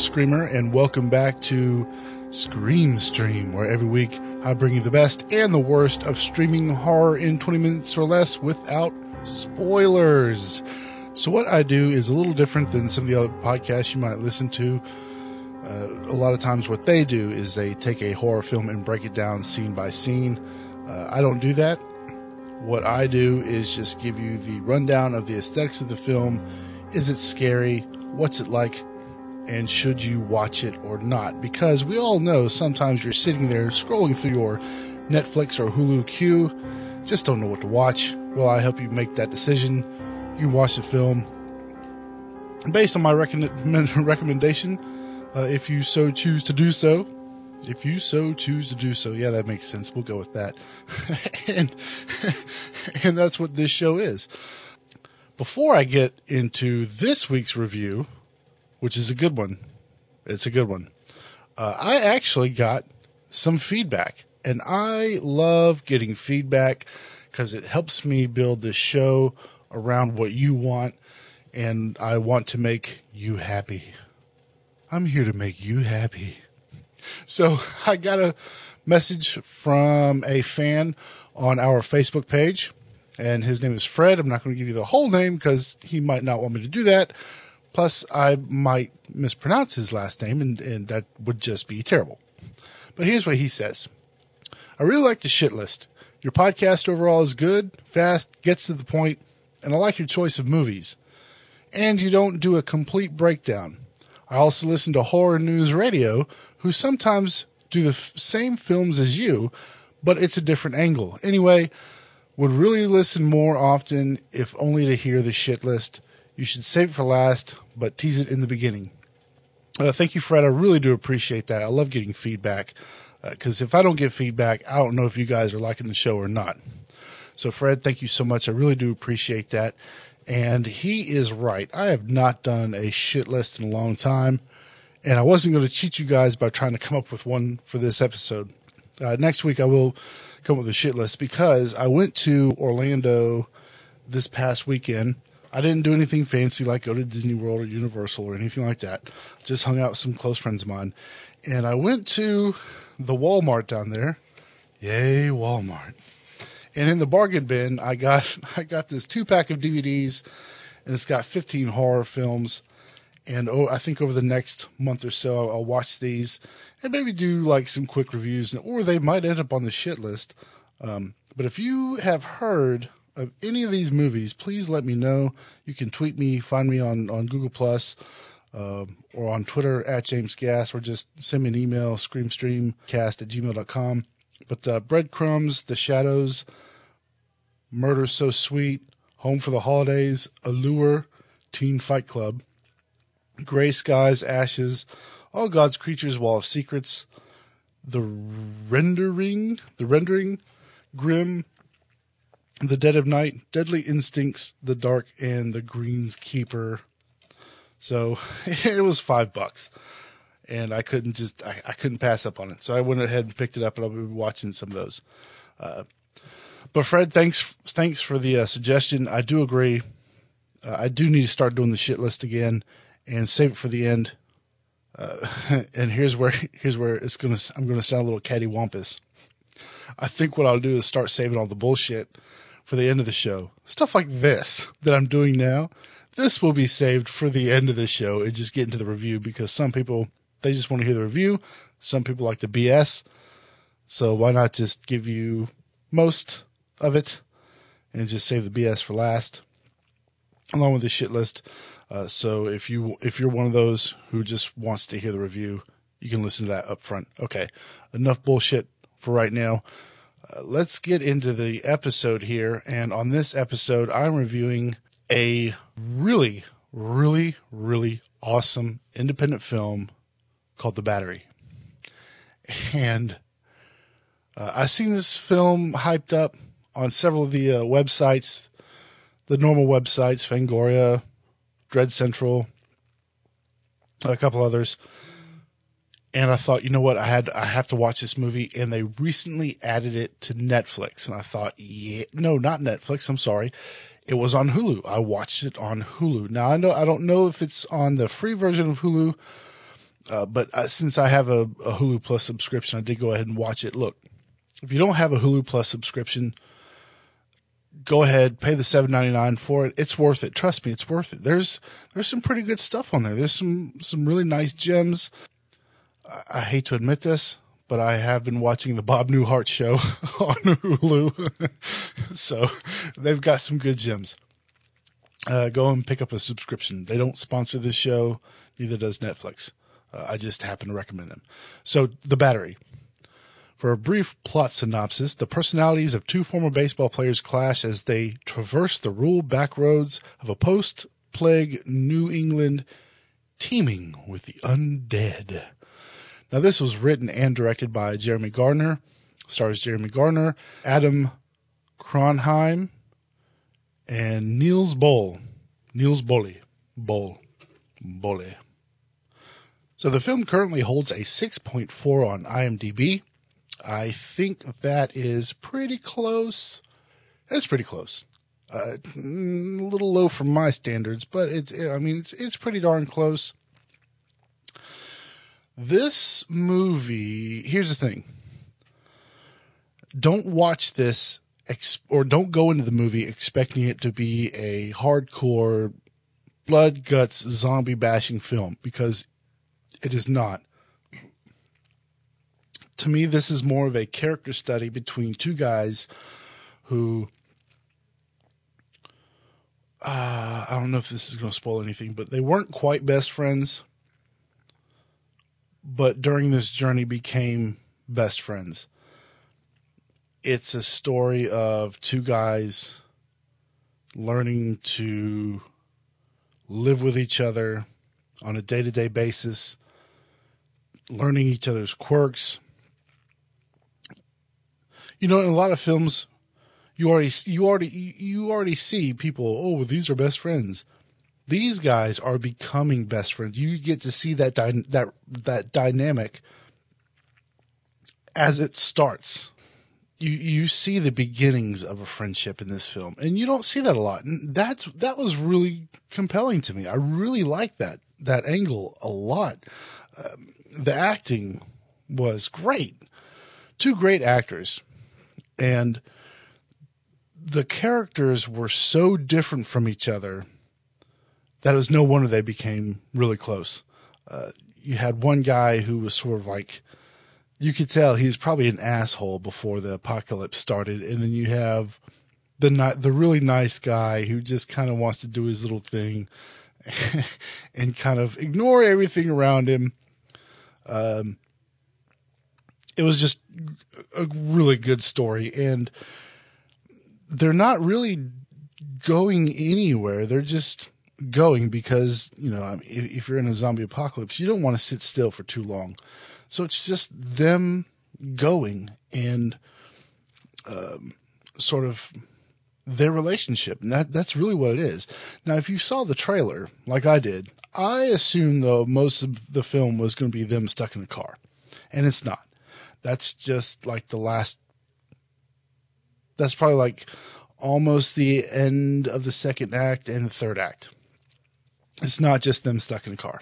Screamer, and welcome back to Scream Stream, where every week I bring you the best and the worst of streaming horror in 20 minutes or less without spoilers. So, what I do is a little different than some of the other podcasts you might listen to. Uh, a lot of times, what they do is they take a horror film and break it down scene by scene. Uh, I don't do that. What I do is just give you the rundown of the aesthetics of the film. Is it scary? What's it like? And should you watch it or not? Because we all know sometimes you're sitting there scrolling through your Netflix or Hulu queue, just don't know what to watch. Well, I help you make that decision. You watch the film based on my recommendation, uh, if you so choose to do so. If you so choose to do so, yeah, that makes sense. We'll go with that, and and that's what this show is. Before I get into this week's review, which is a good one. It's a good one. Uh, I actually got some feedback, and I love getting feedback because it helps me build this show around what you want, and I want to make you happy. I'm here to make you happy. So I got a message from a fan on our Facebook page, and his name is Fred. I'm not going to give you the whole name because he might not want me to do that. Plus, I might mispronounce his last name, and, and that would just be terrible. But here's what he says I really like the shit list. Your podcast overall is good, fast, gets to the point, and I like your choice of movies. And you don't do a complete breakdown. I also listen to Horror News Radio, who sometimes do the f- same films as you, but it's a different angle. Anyway, would really listen more often if only to hear the shit list. You should save it for last, but tease it in the beginning. Uh, thank you, Fred. I really do appreciate that. I love getting feedback because uh, if I don't get feedback, I don't know if you guys are liking the show or not. So, Fred, thank you so much. I really do appreciate that. And he is right. I have not done a shit list in a long time. And I wasn't going to cheat you guys by trying to come up with one for this episode. Uh, next week, I will come up with a shit list because I went to Orlando this past weekend I didn't do anything fancy like go to Disney World or Universal or anything like that. Just hung out with some close friends of mine. And I went to the Walmart down there. Yay, Walmart. And in the bargain bin, I got I got this two pack of DVDs and it's got 15 horror films. And oh, I think over the next month or so, I'll, watch these and maybe do like some quick reviews, or they might end up on the shit list. Um, but if you have heard of any of these movies, please let me know. You can tweet me, find me on, on Google Plus, uh, or on Twitter at James Gas, or just send me an email, screamstreamcast at gmail.com. But uh, Breadcrumbs, The Shadows, Murder So Sweet, Home for the Holidays, Allure, Teen Fight Club, Gray Skies, Ashes, All God's Creatures, Wall of Secrets, The Rendering, The Rendering, Grimm, the Dead of Night, Deadly Instincts, The Dark, and The Greenskeeper. So it was five bucks, and I couldn't just I, I, couldn't pass up on it. So I went ahead and picked it up, and I'll be watching some of those. Uh, but Fred, thanks thanks for the uh, suggestion. I do agree. Uh, I do need to start doing the shit list again and save it for the end. Uh, and here's where here's where it's gonna I'm gonna sound a little cattywampus. I think what I'll do is start saving all the bullshit for the end of the show. Stuff like this that I'm doing now, this will be saved for the end of the show and just get into the review because some people, they just want to hear the review. Some people like the BS. So why not just give you most of it and just save the BS for last along with the shit list. Uh, so if you, if you're one of those who just wants to hear the review, you can listen to that up front. Okay. Enough bullshit for right now. Let's get into the episode here. And on this episode, I'm reviewing a really, really, really awesome independent film called The Battery. And uh, I've seen this film hyped up on several of the uh, websites, the normal websites, Fangoria, Dread Central, a couple others and I thought, you know what, I had I have to watch this movie, and they recently added it to Netflix, and I thought, yeah, no, not Netflix. I'm sorry, it was on Hulu. I watched it on Hulu. Now I know I don't know if it's on the free version of Hulu Uh, but uh, since I have a, a Hulu Plus subscription, I did go ahead and watch it. Look, if you don't have a Hulu Plus subscription, go ahead, pay the seven ninety nine for it. It's worth it. Trust me, it's worth it. There's there's some pretty good stuff on there. There's some some really nice gems. I, hate to admit this, but I have been watching the Bob Newhart show on Hulu, so they've got some good gems. Uh, go and pick up a subscription. They don't sponsor this show, neither does Netflix. Uh, I just happen to recommend them. So, The Battery. For a brief plot synopsis, the personalities of two former baseball players clash as they traverse the rural back roads of a post plague New England teeming with the undead. Now, this was written and directed by Jeremy Gardner, stars Jeremy Gardner, Adam Cronheim, and Niels Boll. Niels Bolle. Boll. Bolle. So the film currently holds a 6.4 on IMDb. I think that is pretty close. It's pretty close. Uh, a little low for my standards, but it's, I mean, it's, it's pretty darn close. This movie, here's the thing. Don't watch this or don't go into the movie expecting it to be a hardcore blood guts zombie bashing film because it is not. To me, this is more of a character study between two guys who uh, I don't know if this is going to spoil anything, but they weren't quite best friends, but during this journey became best friends it's a story of two guys learning to live with each other on a day to day basis, learning each other's quirks. You know, in a lot of films, you already you already you already see people. Oh, these are best friends. These guys are becoming best friends. You get to see that dy- that that dynamic as it starts you you see the beginnings of a friendship in this film, and you don't see that a lot. And that's that was really compelling to me. I really like that that angle a lot. Um, the acting was great. Two great actors, and the characters were so different from each other that it was no wonder they became really close. Uh, you had one guy who was sort of like you could tell he's probably an asshole before the apocalypse started, and then you have the the really nice guy who just kind of wants to do his little thing and kind of ignore everything around him. Um, it was just a really good story, and they're not really going anywhere. They're just going because you know if, if you're in a zombie apocalypse, you don't want to sit still for too long. So it's just them going and um, sort of their relationship. And that, that's really what it is. Now, if you saw the trailer, like I did, I assumed though most of the film was going to be them stuck in a car. And it's not. That's just like the last, that's probably like almost the end of the second act and the third act. It's not just them stuck in a car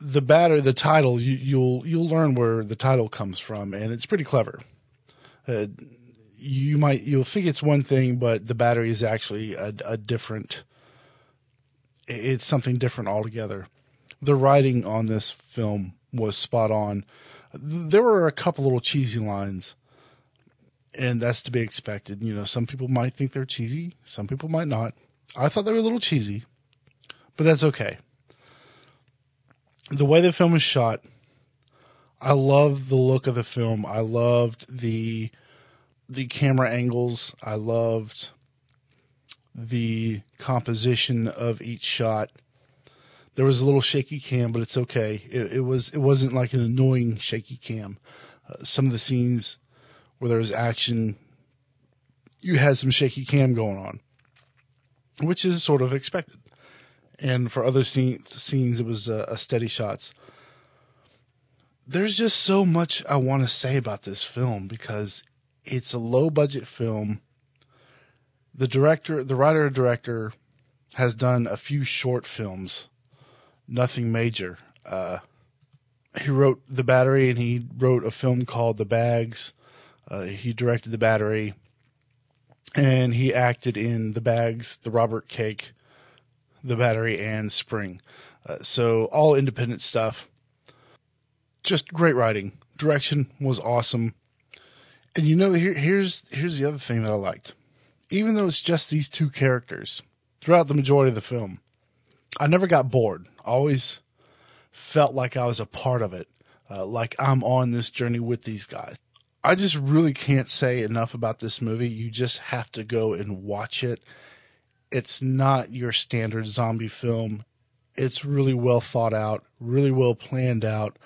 the batter, the title, you, you'll you'll learn where the title comes from, and it's pretty clever. Uh, you might you'll think it's one thing, but the battery is actually a, a different. It's something different altogether. The writing on this film was spot on. There were a couple little cheesy lines, and that's to be expected. You know, some people might think they're cheesy, some people might not. I thought they were a little cheesy, but that's okay the way the film is shot, I love the look of the film. I loved the the camera angles. I loved the composition of each shot. There was a little shaky cam, but it's okay. It, it was it wasn't like an annoying shaky cam. Uh, some of the scenes where there was action, you had some shaky cam going on, which is sort of expected and for other scene, scenes it was uh, a steady shots. There's just so much I want to say about this film because it's a low budget film. The director, the writer director, has done a few short films, nothing major. Uh, he wrote The Battery and he wrote a film called The Bags. Uh, he directed The Battery and he acted in The Bags, The Robert Cake, The Battery, and Spring. Uh, so all independent stuff. Just great writing. Direction was awesome. And you know, here, here's here's the other thing that I liked. Even though it's just these two characters throughout the majority of the film, I never got bored. always felt like I was a part of it, uh, like I'm on this journey with these guys. I just really can't say enough about this movie. You just have to go and watch it. It's not your standard zombie film. It's really well thought out, really well planned out.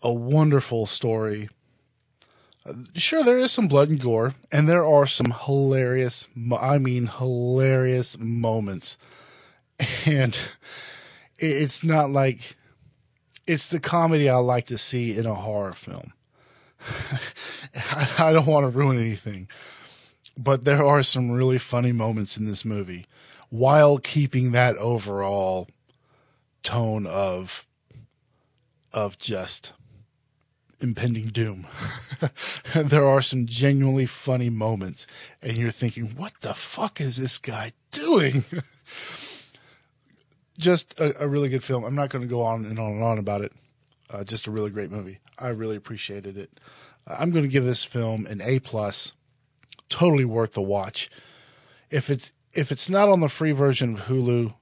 A wonderful story. Sure, there is some blood and gore, and there are some hilarious, I mean, hilarious moments. And it's not like, it's the comedy I like to see in a horror film. I don't want to ruin anything, but there are some really funny moments in this movie while keeping that overall tone of of just impending doom. there are some genuinely funny moments and you're thinking, what the fuck is this guy doing? just a, a, really good film. I'm not going to go on and on and on about it. Uh, just a really great movie. I really appreciated it. I'm going to give this film an A plus. Totally worth the watch. If it's if it's not on the free version of Hulu,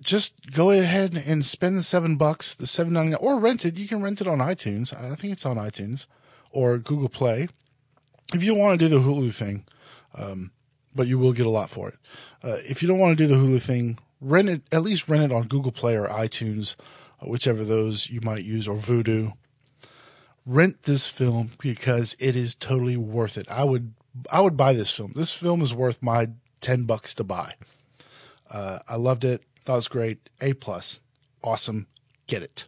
just go ahead and spend the seven bucks, the seven ninety nine, or rent it. You can rent it on iTunes. I think it's on iTunes or Google Play. If you want to do the Hulu thing, um, but you will get a lot for it. Uh, if you don't want to do the Hulu thing, rent it. At least rent it on Google Play or iTunes whichever those you might use, or Vudu. Rent this film because it is totally worth it. I would I would buy this film. This film is worth my ten bucks to buy. Uh, I loved it. Thought it was great. A plus. Awesome. Get it.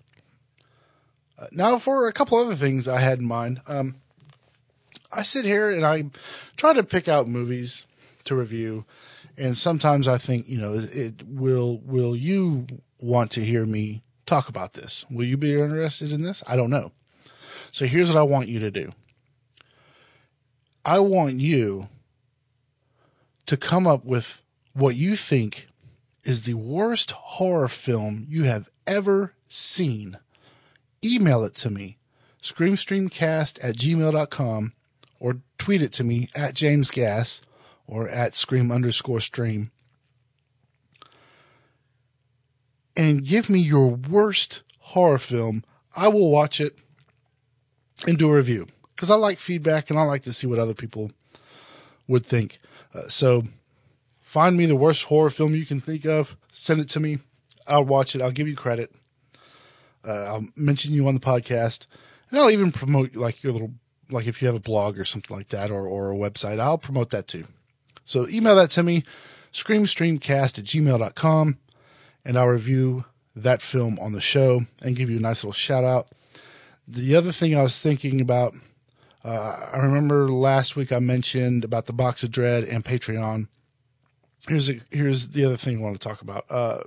Uh, now for a couple other things I had in mind. Um, I sit here and I try to pick out movies to review, and sometimes I think, you know, it will will you want to hear me talk about this. Will you be interested in this? I don't know. So here's what I want you to do I want you to come up with what you think is the worst horror film you have ever seen. Email it to me, screamstreamcast at gmail.com, or tweet it to me at James Gas or at scream underscore stream. And give me your worst horror film. I will watch it and do a review because I like feedback and I like to see what other people would think. Uh, so find me the worst horror film you can think of, send it to me. I'll watch it. I'll give you credit. Uh, I'll mention you on the podcast, and I'll even promote like your little like if you have a blog or something like that or or a website, I'll promote that too. So email that to me, screamstreamcast at gmail.com and I'll review that film on the show and give you a nice little shout out. The other thing I was thinking about, uh, I remember last week I mentioned about the Box of Dread and Patreon. Here's a, here's the other thing I want to talk about. Uh,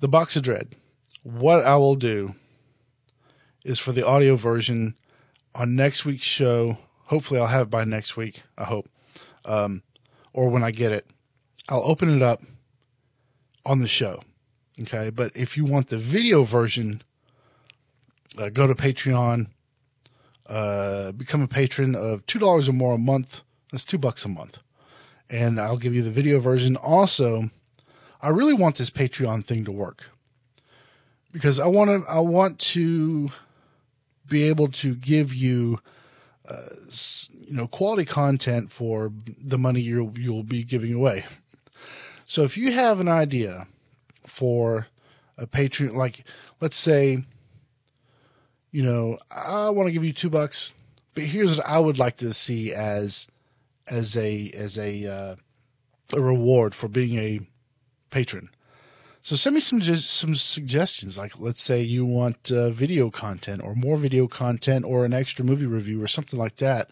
the Box of Dread. What I will do is for the audio version on next week's show. Hopefully, I'll have it by next week. I hope, um, or when I get it, I'll open it up on the show. Okay. But if you want the video version, uh, go to Patreon, uh, become a patron of $2 or more a month. That's two bucks a month. And I'll give you the video version. Also, I really want this Patreon thing to work because I want to, I want to be able to give you, uh, you know, quality content for the money you'll, you'll be giving away. So if you have an idea for a Patreon, like let's say, you know, I want to give you two bucks, but here's what I would like to see as as a as a uh, a reward for being a patron. So send me some some suggestions. Like let's say you want uh, video content or more video content or an extra movie review or something like that.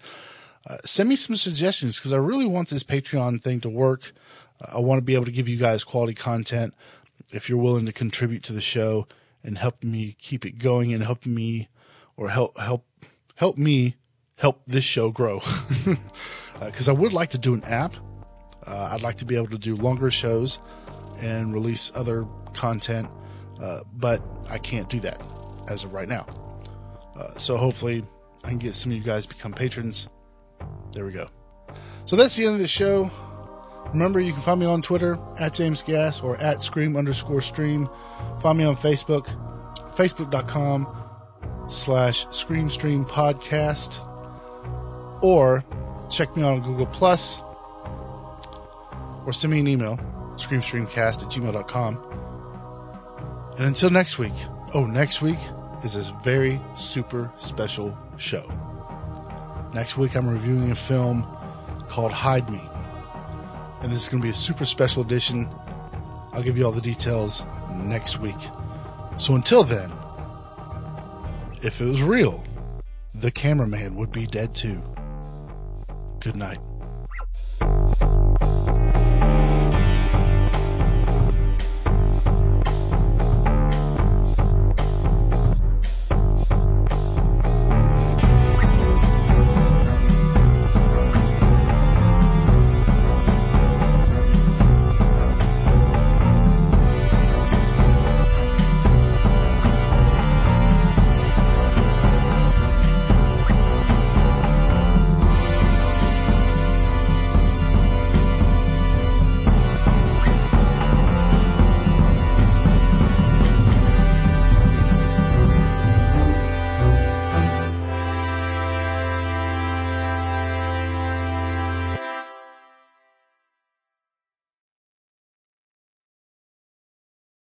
Uh, send me some suggestions because I really want this Patreon thing to work. I want to be able to give you guys quality content. if you're willing to contribute to the show and help me keep it going and help me or help help help me help this show grow because uh, I would like to do an app. Uh, I'd like to be able to do longer shows and release other content, uh, but I can't do that as of right now. Uh, so hopefully, I can get some of you guys become patrons. There we go. So that's the end of the show. Remember, you can find me on Twitter at James Gas or at Scream underscore Stream. Find me on Facebook, facebook.com slash Scream Stream Podcast, or check me on Google Plus, or send me an email, screamstreamcast at gmail.com. And until next week, oh, next week is this very super special show. Next week, I'm reviewing a film called Hide Me. And this is going to be a super special edition. I'll give you all the details next week. So until then, if it was real, the cameraman would be dead too. Good night.